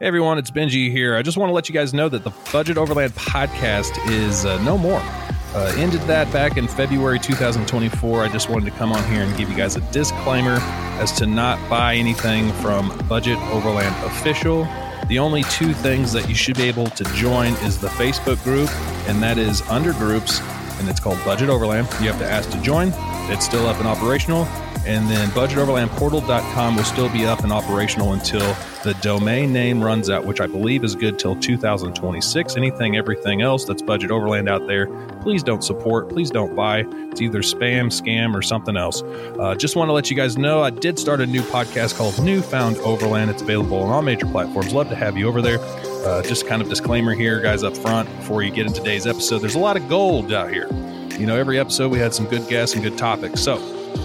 Hey everyone, it's Benji here. I just want to let you guys know that the Budget Overland podcast is uh, no more. Uh, ended that back in February 2024. I just wanted to come on here and give you guys a disclaimer as to not buy anything from Budget Overland Official. The only two things that you should be able to join is the Facebook group, and that is under groups, and it's called Budget Overland. You have to ask to join. It's still up and operational. And then budgetoverlandportal.com will still be up and operational until the domain name runs out, which I believe is good till 2026. Anything, everything else that's Budget Overland out there, please don't support. Please don't buy. It's either spam, scam, or something else. Uh, just want to let you guys know I did start a new podcast called Newfound Overland. It's available on all major platforms. Love to have you over there. Uh, just kind of disclaimer here, guys, up front before you get into today's episode. There's a lot of gold out here. You know, every episode we had some good guests and good topics. So,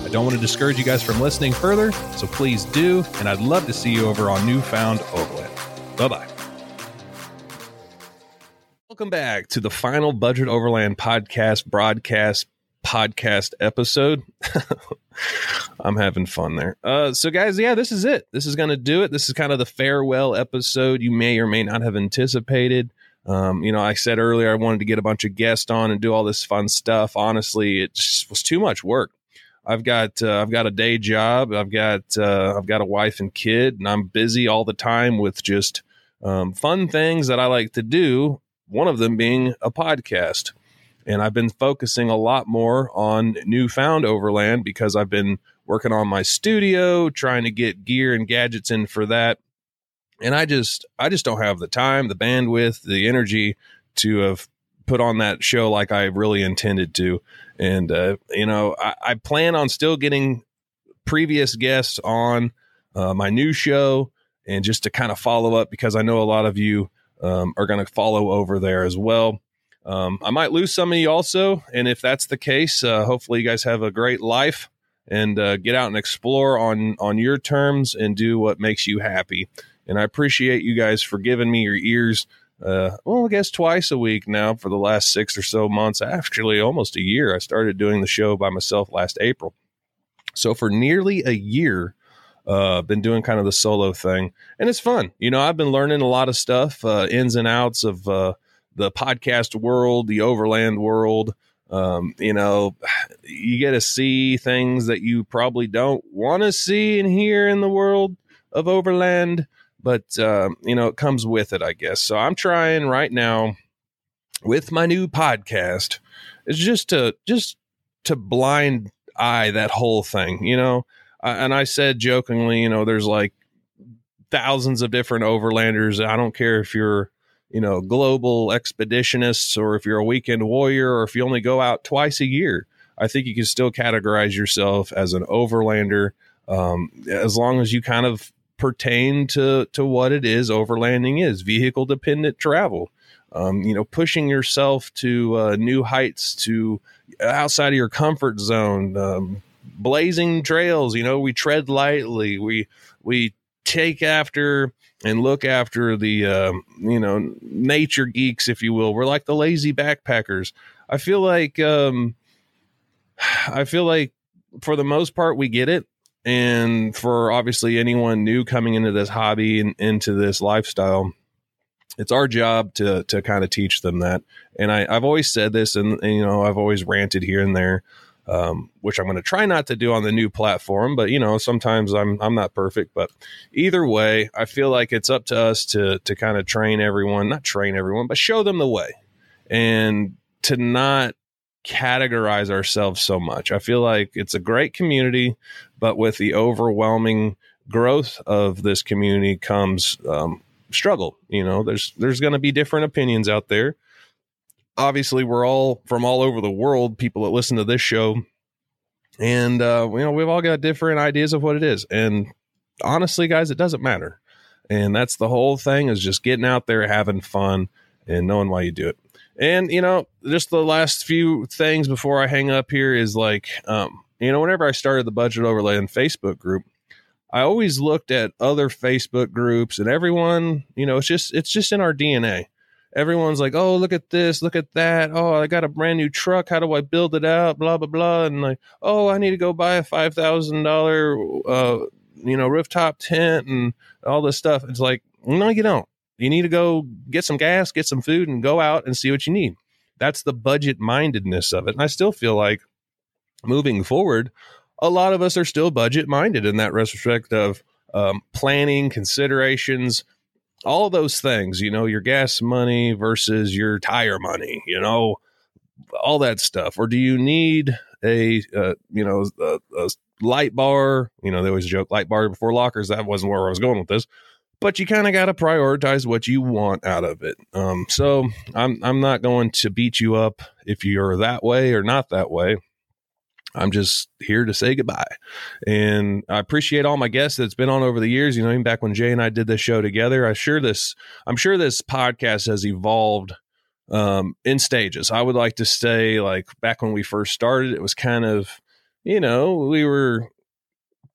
I don't want to discourage you guys from listening further, so please do. And I'd love to see you over on Newfound Overland. Bye bye. Welcome back to the final Budget Overland podcast, broadcast, podcast episode. I'm having fun there. Uh, so, guys, yeah, this is it. This is going to do it. This is kind of the farewell episode you may or may not have anticipated. Um, you know, I said earlier I wanted to get a bunch of guests on and do all this fun stuff. Honestly, it just was too much work. I've got uh, I've got a day job. I've got uh, I've got a wife and kid, and I'm busy all the time with just um, fun things that I like to do. One of them being a podcast, and I've been focusing a lot more on newfound overland because I've been working on my studio, trying to get gear and gadgets in for that. And I just I just don't have the time, the bandwidth, the energy to have put on that show like I really intended to. And, uh, you know, I, I, plan on still getting previous guests on uh, my new show and just to kind of follow up because I know a lot of you um, are going to follow over there as well. Um, I might lose some of you also. And if that's the case, uh, hopefully you guys have a great life and uh, get out and explore on, on your terms and do what makes you happy. And I appreciate you guys for giving me your ears uh, well, I guess twice a week now for the last six or so months, actually almost a year. I started doing the show by myself last April. So for nearly a year, uh, been doing kind of the solo thing, and it's fun. You know, I've been learning a lot of stuff, uh, ins and outs of uh, the podcast world, the overland world. Um, you know, you get to see things that you probably don't want to see and hear in the world of overland but uh, you know it comes with it i guess. So i'm trying right now with my new podcast is just to just to blind eye that whole thing you know? And i said jokingly you know there's like thousands of different overlanders. I don't care if you're you know global expeditionists or if you're a weekend warrior or if you only go out twice a year. I think you can still categorize yourself as an overlander um, as long as you kind of pertain to to what it is overlanding is vehicle dependent travel. Um, you know pushing yourself to uh, new heights to outside of your comfort zone um, blazing trails you know we tread lightly we we take after and look after the uh, you know nature geeks if you will. We're like the lazy backpackers. I feel like um i feel like for the most part we get it and for obviously anyone new coming into this hobby and into this lifestyle, it's our job to to kind of teach them that. And I, I've always said this, and, and you know I've always ranted here and there, um, which I'm going to try not to do on the new platform. But you know sometimes I'm I'm not perfect. But either way, I feel like it's up to us to to kind of train everyone, not train everyone, but show them the way, and to not categorize ourselves so much. I feel like it's a great community, but with the overwhelming growth of this community comes um, struggle. You know, there's there's going to be different opinions out there. Obviously, we're all from all over the world. People that listen to this show, and uh, you know, we've all got different ideas of what it is. And honestly, guys, it doesn't matter. And that's the whole thing is just getting out there, having fun, and knowing why you do it. And you know, just the last few things before I hang up here is like, um, you know, whenever I started the Budget Overland Facebook group, I always looked at other Facebook groups, and everyone, you know, it's just it's just in our DNA. Everyone's like, "Oh, look at this, look at that. Oh, I got a brand new truck. How do I build it out? Blah blah blah." And like, "Oh, I need to go buy a five thousand dollar, uh, you know, rooftop tent and all this stuff." It's like No, you don't. You need to go get some gas, get some food, and go out and see what you need. That's the budget mindedness of it. And I still feel like moving forward, a lot of us are still budget minded in that respect of um, planning, considerations, all those things, you know, your gas money versus your tire money, you know, all that stuff. Or do you need a, uh, you know, a, a light bar? You know, they always joke light bar before lockers. That wasn't where I was going with this but you kind of got to prioritize what you want out of it. Um, so I'm I'm not going to beat you up if you're that way or not that way. I'm just here to say goodbye. And I appreciate all my guests that's been on over the years. You know, even back when Jay and I did this show together, I sure this I'm sure this podcast has evolved um, in stages. I would like to say like back when we first started, it was kind of, you know, we were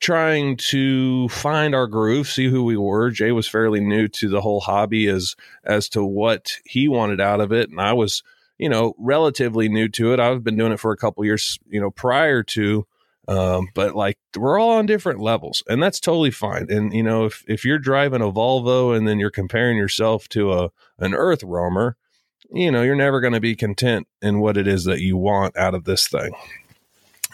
trying to find our groove, see who we were. Jay was fairly new to the whole hobby as as to what he wanted out of it, and I was you know, relatively new to it. I've been doing it for a couple years, you know, prior to, um, but like we're all on different levels, and that's totally fine. And you know, if if you're driving a Volvo and then you're comparing yourself to a an EarthRoamer, you know, you're never going to be content in what it is that you want out of this thing.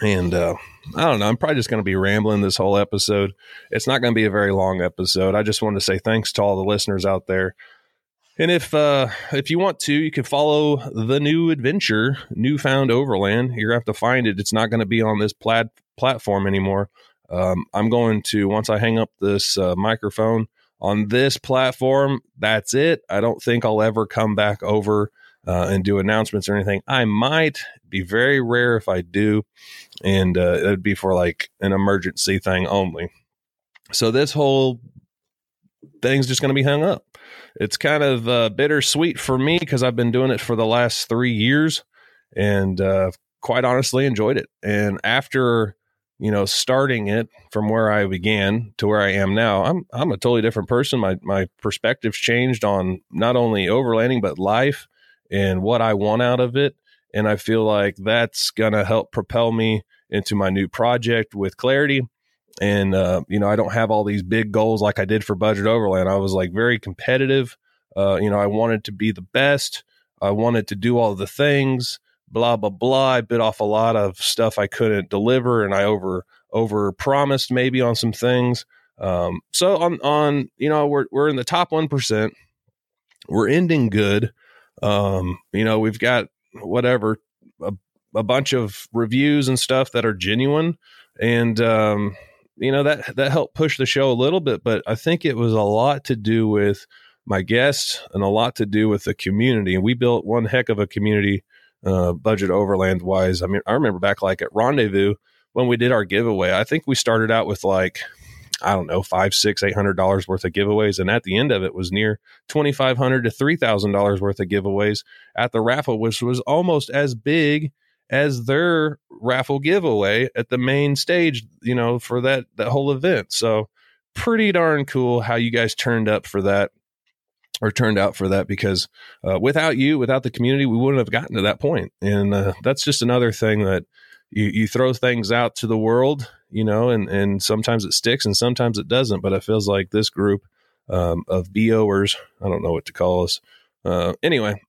And uh, I don't know. I'm probably just going to be rambling this whole episode. It's not going to be a very long episode. I just want to say thanks to all the listeners out there and if uh, if you want to, you can follow the new adventure, Newfound Overland. You're gonna have to find it. It's not going to be on this plat- platform anymore. Um, I'm going to once I hang up this uh, microphone on this platform. That's it. I don't think I'll ever come back over uh, and do announcements or anything. I might be very rare if I do, and uh, it'd be for like an emergency thing only. So this whole thing's just going to be hung up it's kind of uh, bittersweet for me because I've been doing it for the last three years, and uh, quite honestly enjoyed it. And after you know starting it from where I began to where I am now, I'm I'm a totally different person. My my perspective's changed on not only overlanding but life and what I want out of it. And I feel like that's gonna help propel me into my new project with clarity and uh, you know i don't have all these big goals like i did for budget overland. I was like very competitive. Uh, you know i wanted to be the best. I wanted to do all the things blah blah blah. I bit off a lot of stuff i couldn't deliver and i over over promised maybe on some things. Um, so on on you know we're, we're in the top 1% we're ending good. Um, you know we've got whatever a, a bunch of reviews and stuff that are genuine. And um, you know that that helped push the show a little bit but i think it was a lot to do with my guests and a lot to do with the community. And we built one heck of a community uh, budget overland wise. I mean i remember back like at rendezvous when we did our giveaway i think we started out with like i don't know five six eight hundred dollars worth of giveaways. And at the end of it was near twenty five hundred to three thousand dollars worth of giveaways at the raffle which was almost as big as their raffle giveaway at the main stage, you know, for that that whole event. So pretty darn cool how you guys turned up for that or turned out for that because uh, without you, without the community, we wouldn't have gotten to that point. And uh, that's just another thing that you, you throw things out to the world, you know, and, and sometimes it sticks and sometimes it doesn't. But it feels like this group um, of BOers, I don't know what to call us. Uh, anyway,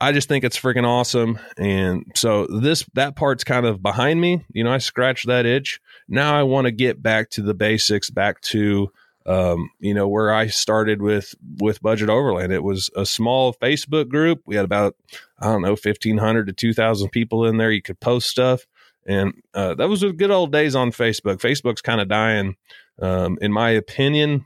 I just think it's freaking awesome. And so this that part's kind of behind me. You know, I scratched that itch. Now I want to get back to the basics, back to um, you know, where I started with with Budget Overland. It was a small Facebook group. We had about I don't know, fifteen hundred to two thousand people in there. You could post stuff. And uh, that was the good old days on Facebook. Facebook's kind of dying, um, in my opinion.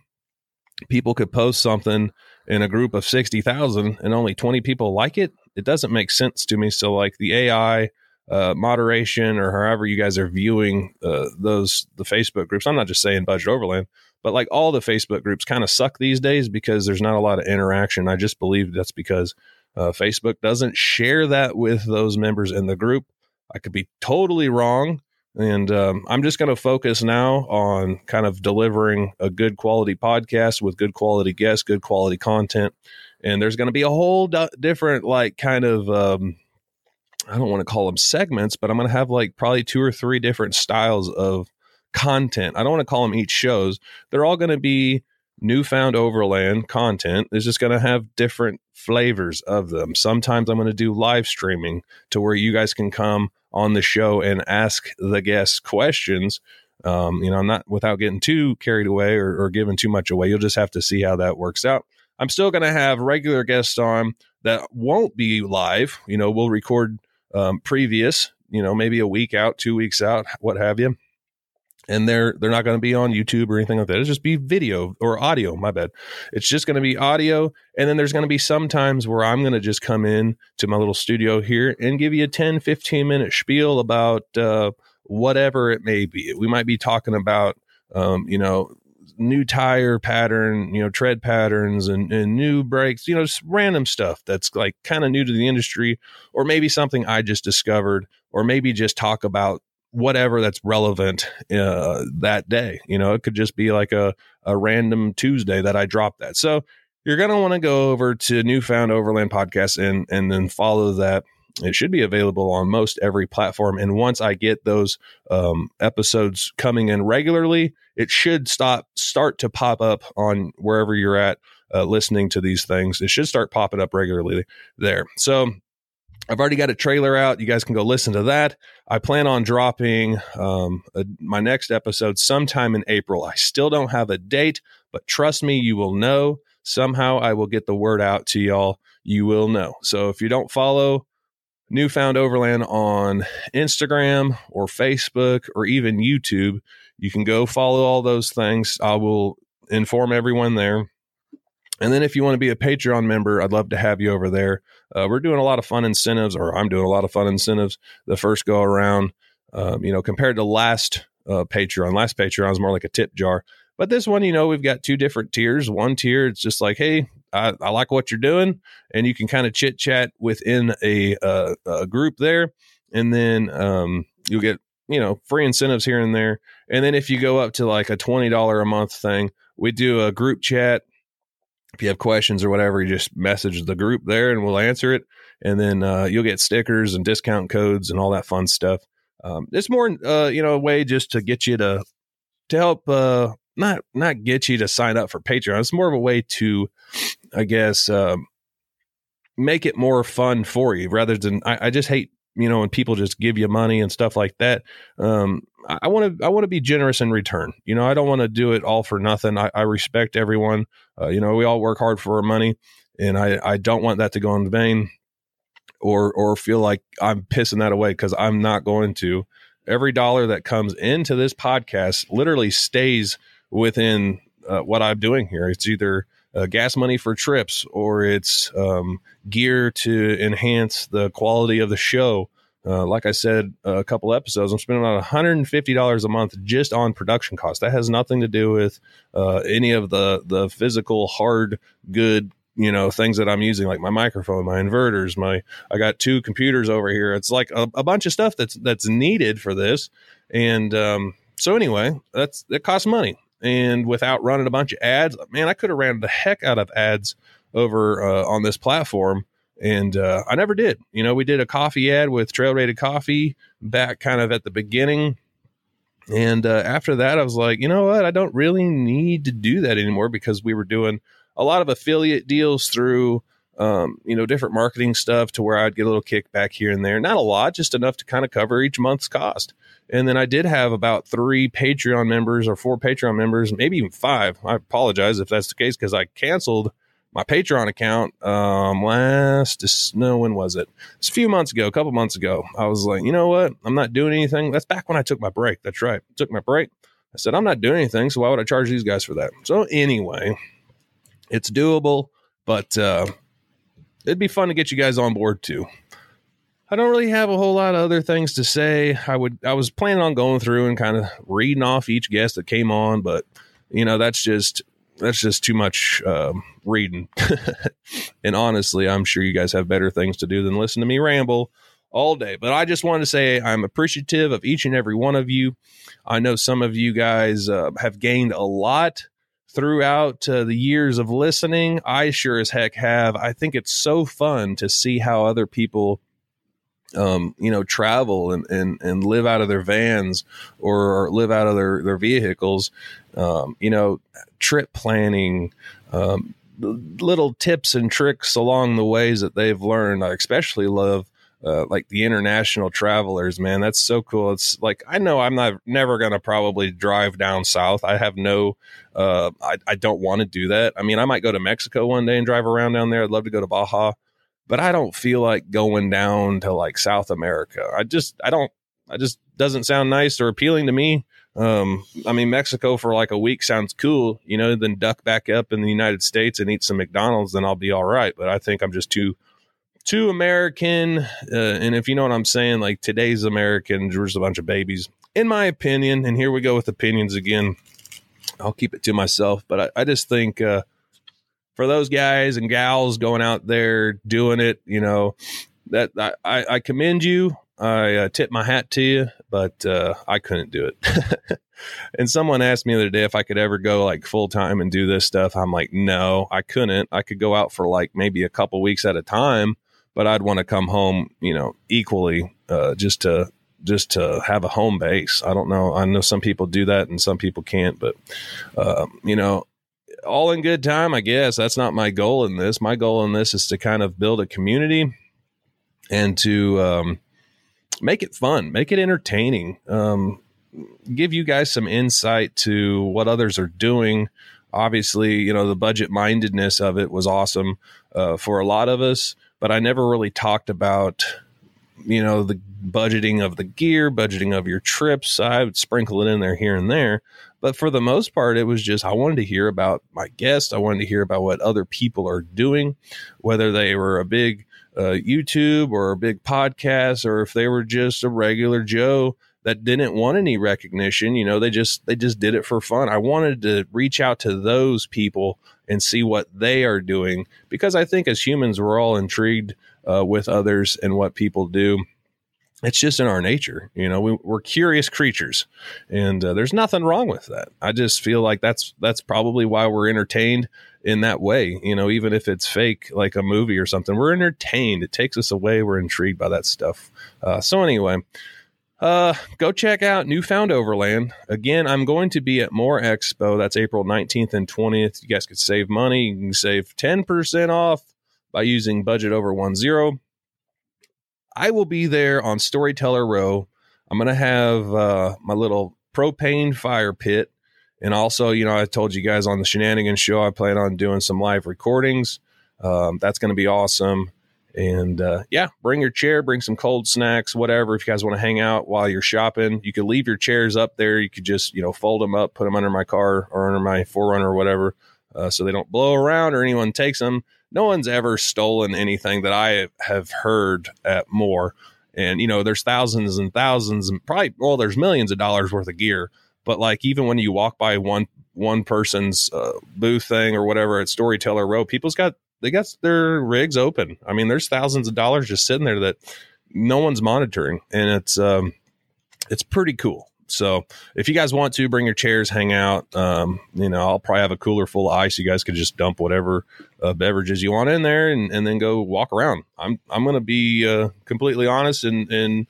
People could post something in a group of 60,000 and only 20 people like it it doesn't make sense to me. So like the AI uh, moderation or however you guys are viewing uh, those the Facebook groups. I'm not just saying Budget Overland, but like all the Facebook groups kind of suck these days because there's not a lot of interaction. I just believe that's because uh, Facebook doesn't share that with those members in the group. I could be totally wrong. And um, I'm just going to focus now on kind of delivering a good quality podcast with good quality guests, good quality content, and there's going to be a whole d- different like kind of um, I don't want to call them segments, but I'm going to have like probably two or three different styles of content. I don't want to call them each shows. They're all going to be newfound overland content is just going to have different flavors of them. Sometimes I'm going to do live streaming to where you guys can come on the show and ask the guests questions. Um, you know, not without getting too carried away or, or giving too much away. You'll just have to see how that works out. I'm still going to have regular guests on that won't be live. You know, we'll record um, previous, you know, maybe a week out, two weeks out, what have you and they're they're not going to be on YouTube or anything like that. It'll just be video or audio. My bad. It's just going to be audio, and then there's going to be some times where I'm going to just come in to my little studio here and give you a 10, 15 minute spiel about uh, whatever it may be. We might be talking about, um, you know, new tire pattern, you know, tread patterns and, and new brakes, you know, just random stuff that's like kind of new to the industry, or maybe something I just discovered, or maybe just talk about whatever that's relevant uh, that day. You know, it could just be like a, a random Tuesday that I drop that. So you're going to want to go over to Newfound Overland Podcast and, and then follow that. It should be available on most every platform. And once I get those um, episodes coming in regularly, it should stop start to pop up on wherever you're at uh, listening to these things. It should start popping up regularly there. So I've already got a trailer out. You guys can go listen to that. I plan on dropping um, a, my next episode sometime in April. I still don't have a date, but trust me, you will know. Somehow I will get the word out to y'all. You will know. So if you don't follow Newfound Overland on Instagram or Facebook or even YouTube, you can go follow all those things. I will inform everyone there. And then if you want to be a Patreon member, I'd love to have you over there. Uh, we're doing a lot of fun incentives, or I'm doing a lot of fun incentives the first go around. Um, you know, compared to last uh, Patreon, last Patreon is more like a tip jar. But this one, you know, we've got two different tiers. One tier, it's just like, hey, I, I like what you're doing, and you can kind of chit chat within a, uh, a group there, and then um, you'll get you know free incentives here and there. And then if you go up to like a twenty dollar a month thing, we do a group chat if you have questions or whatever, you just message the group there and we'll answer it. And then uh, you'll get stickers and discount codes and all that fun stuff. Um, it's more, uh, you know, a way just to get you to to help uh, not not get you to sign up for Patreon. It's more of a way to, I guess, um, make it more fun for you rather than I, I just hate you know when people just give you money and stuff like that. Um, I want to I want to be generous in return. You know, I don't want to do it all for nothing. I, I respect everyone. Uh, you know, we all work hard for our money, and I I don't want that to go in vain, or or feel like I'm pissing that away because I'm not going to. Every dollar that comes into this podcast literally stays within uh, what I'm doing here. It's either uh, gas money for trips or it's um, gear to enhance the quality of the show uh, like I said a couple episodes, I'm spending about $150 a month just on production costs. That has nothing to do with uh, any of the the physical hard good you know things that I'm using, like my microphone, my inverters, my I got two computers over here. It's like a, a bunch of stuff that's that's needed for this, and um, so anyway, that's it costs money. And without running a bunch of ads, man, I could have ran the heck out of ads over uh, on this platform and uh, I never did. You know, we did a coffee ad with Trail Rated Coffee back kind of at the beginning. And uh, after that, I was like, you know what? I don't really need to do that anymore because we were doing a lot of affiliate deals through, um, you know, different marketing stuff to where I'd get a little kickback here and there. Not a lot, just enough to kind of cover each month's cost. And then I did have about three Patreon members or four Patreon members, maybe even five. I apologize if that's the case because I canceled my Patreon account um, last no when was it? It's a few months ago, a couple months ago. I was like, you know what? I'm not doing anything. That's back when I took my break. That's right. I took my break. I said I'm not doing anything, so why would I charge these guys for that? So anyway, it's doable, but uh, it'd be fun to get you guys on board too. I don't really have a whole lot of other things to say. I would I was planning on going through and kind of reading off each guest that came on, but you know that's just that's just too much um, reading. and honestly, I'm sure you guys have better things to do than listen to me ramble all day. But I just wanted to say I'm appreciative of each and every one of you. I know some of you guys uh, have gained a lot throughout uh, the years of listening. I sure as heck have. I think it's so fun to see how other people um, you know, travel and, and, and live out of their vans or live out of their, their vehicles, um, you know, trip planning, um, little tips and tricks along the ways that they've learned. I especially love uh, like the international travelers, man. That's so cool. It's like I know I'm not never gonna probably drive down south. I have no, uh, I, I don't want to do that. I mean, I might go to Mexico one day and drive around down there. I'd love to go to Baja, but I don't feel like going down to like South America. I just I don't. I just doesn't sound nice or appealing to me. Um, I mean, Mexico for like a week sounds cool, you know, then duck back up in the United States and eat some McDonald's, then I'll be all right. But I think I'm just too, too American. Uh, and if you know what I'm saying, like today's Americans, there's a bunch of babies, in my opinion. And here we go with opinions again. I'll keep it to myself, but I, I just think, uh, for those guys and gals going out there doing it, you know, that I, I commend you. I uh, tip my hat to you, but uh, I couldn't do it. and someone asked me the other day if I could ever go like full time and do this stuff. I'm like, no, I couldn't. I could go out for like maybe a couple weeks at a time, but I'd want to come home, you know, equally uh, just to just to have a home base. I don't know. I know some people do that and some people can't, but uh, you know, all in good time, I guess. That's not my goal in this. My goal in this is to kind of build a community and to um, make it fun, make it entertaining, um, give you guys some insight to what others are doing. Obviously, you know, the budget mindedness of it was awesome uh, for a lot of us, but I never really talked about, you know, the budgeting of the gear, budgeting of your trips. I would sprinkle it in there here and there. But for the most part, it was just I wanted to hear about my guest. I wanted to hear about what other people are doing, whether they were a big uh, YouTube or a big podcast, or if they were just a regular Joe that didn't want any recognition. You know, they just they just did it for fun. I wanted to reach out to those people and see what they are doing because I think as humans we're all intrigued uh, with others and what people do. It's just in our nature, you know. We, are curious creatures, and uh, there's nothing wrong with that. I just feel like that's that's probably why we're entertained in that way. You know, even if it's fake, like a movie or something, we're entertained. It takes us away. We're intrigued by that stuff. Uh, so anyway, uh, go check out Newfound Overland. Again, I'm going to be at MOORE Expo. That's April 19th and 20th. You guys could save money. You can save 10% off by using budget over one zero. I will be there on Storyteller Row. I'm going to have uh, my little propane fire pit and also, you know, I told you guys on the Shenanigans show, I plan on doing some live recordings. Um, that's going to be awesome. And uh, yeah, bring your chair, bring some cold snacks, whatever. If you guys want to hang out while you're shopping, you could leave your chairs up there. You could just, you know, fold them up, put them under my car or under my 4Runner or whatever, uh, so they don't blow around or anyone takes them. No one's ever stolen anything that I have heard at MOORE. And, you know, there's thousands and thousands and probably, well, there's millions of dollars worth of gear but like even when you walk by one one person's uh, booth thing or whatever at Storyteller Row, people's got they got their rigs open. I mean, there's thousands of dollars just sitting there that no one's monitoring, and it's um, it's pretty cool. So if you guys want to bring your chairs, hang out, um, you know, I'll probably have a cooler full of ice. You guys could just dump whatever uh, beverages you want in there, and, and then go walk around. I'm I'm going to be uh, completely honest and and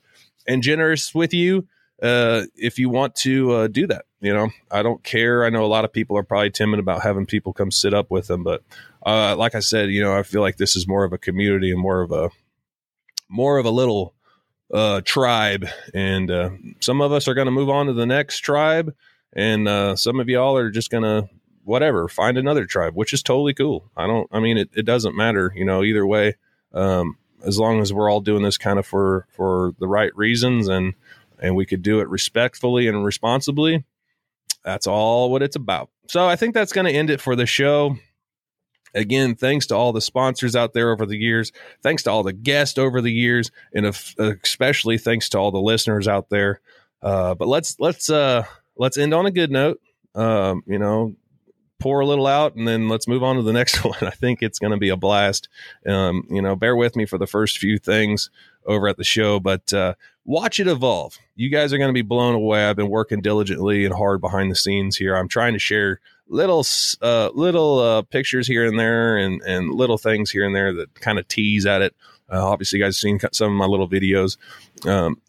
and generous with you uh, if you want to uh, do that. You know, I don't care. I know a lot of people are probably timid about having people come sit up with them, but uh, like I said, you know, I feel like this is more of a community and more of a more of a little uh, tribe, and uh, some of us are going to move on to the next tribe, and uh, some of y'all are just going to whatever find another tribe, which is totally cool. I don't. I mean, it, it doesn't matter. You know, either way. Um, as long as we're all doing this kind of for for the right reasons and and we could do it respectfully and responsibly. That's all what it's about. So I think that's going to end it for the show. Again, thanks to all the sponsors out there over the years. Thanks to all the guests over the years, and especially thanks to all the listeners out there. Uh, but let's let's uh, let's end on a good note. Um, you know, pour a little out, and then let's move on to the next one. I think it's going to be a blast. Um, you know, bear with me for the first few things over at the show, but uh, watch it evolve. You guys are going to be blown away. I've been working diligently and hard behind the scenes here. I'm trying to share little uh, little uh, pictures here and there, and and little things here and there that kind of tease at it. Uh, obviously, you guys seen some of my little videos. Um,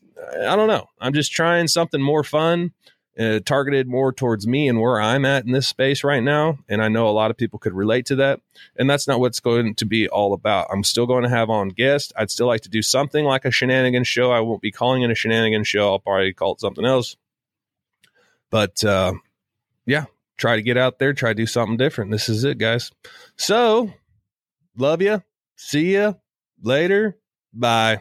I don't know. I'm just trying something more fun, uh, targeted more towards me and where I'm at in this space right now. And I know a lot of people could relate to that. And that's not what's going to be all about. I'm still going to have on guests. I'd still like to do something like a shenanigans show. I won't be calling it a shenanigans show. I'll probably call it something else. But uh, yeah, try to get out there, try to do something different. This is it, guys. So, love you. See you later. Bye.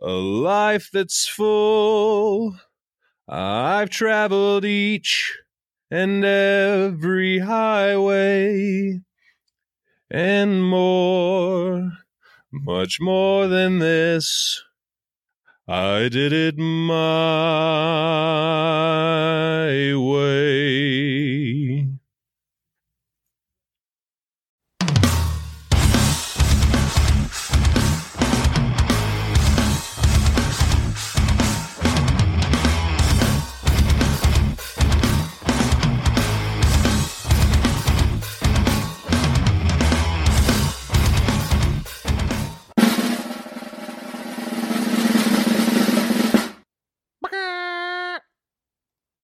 a life that's full. I've traveled each and every highway and more, much more than this. I did it my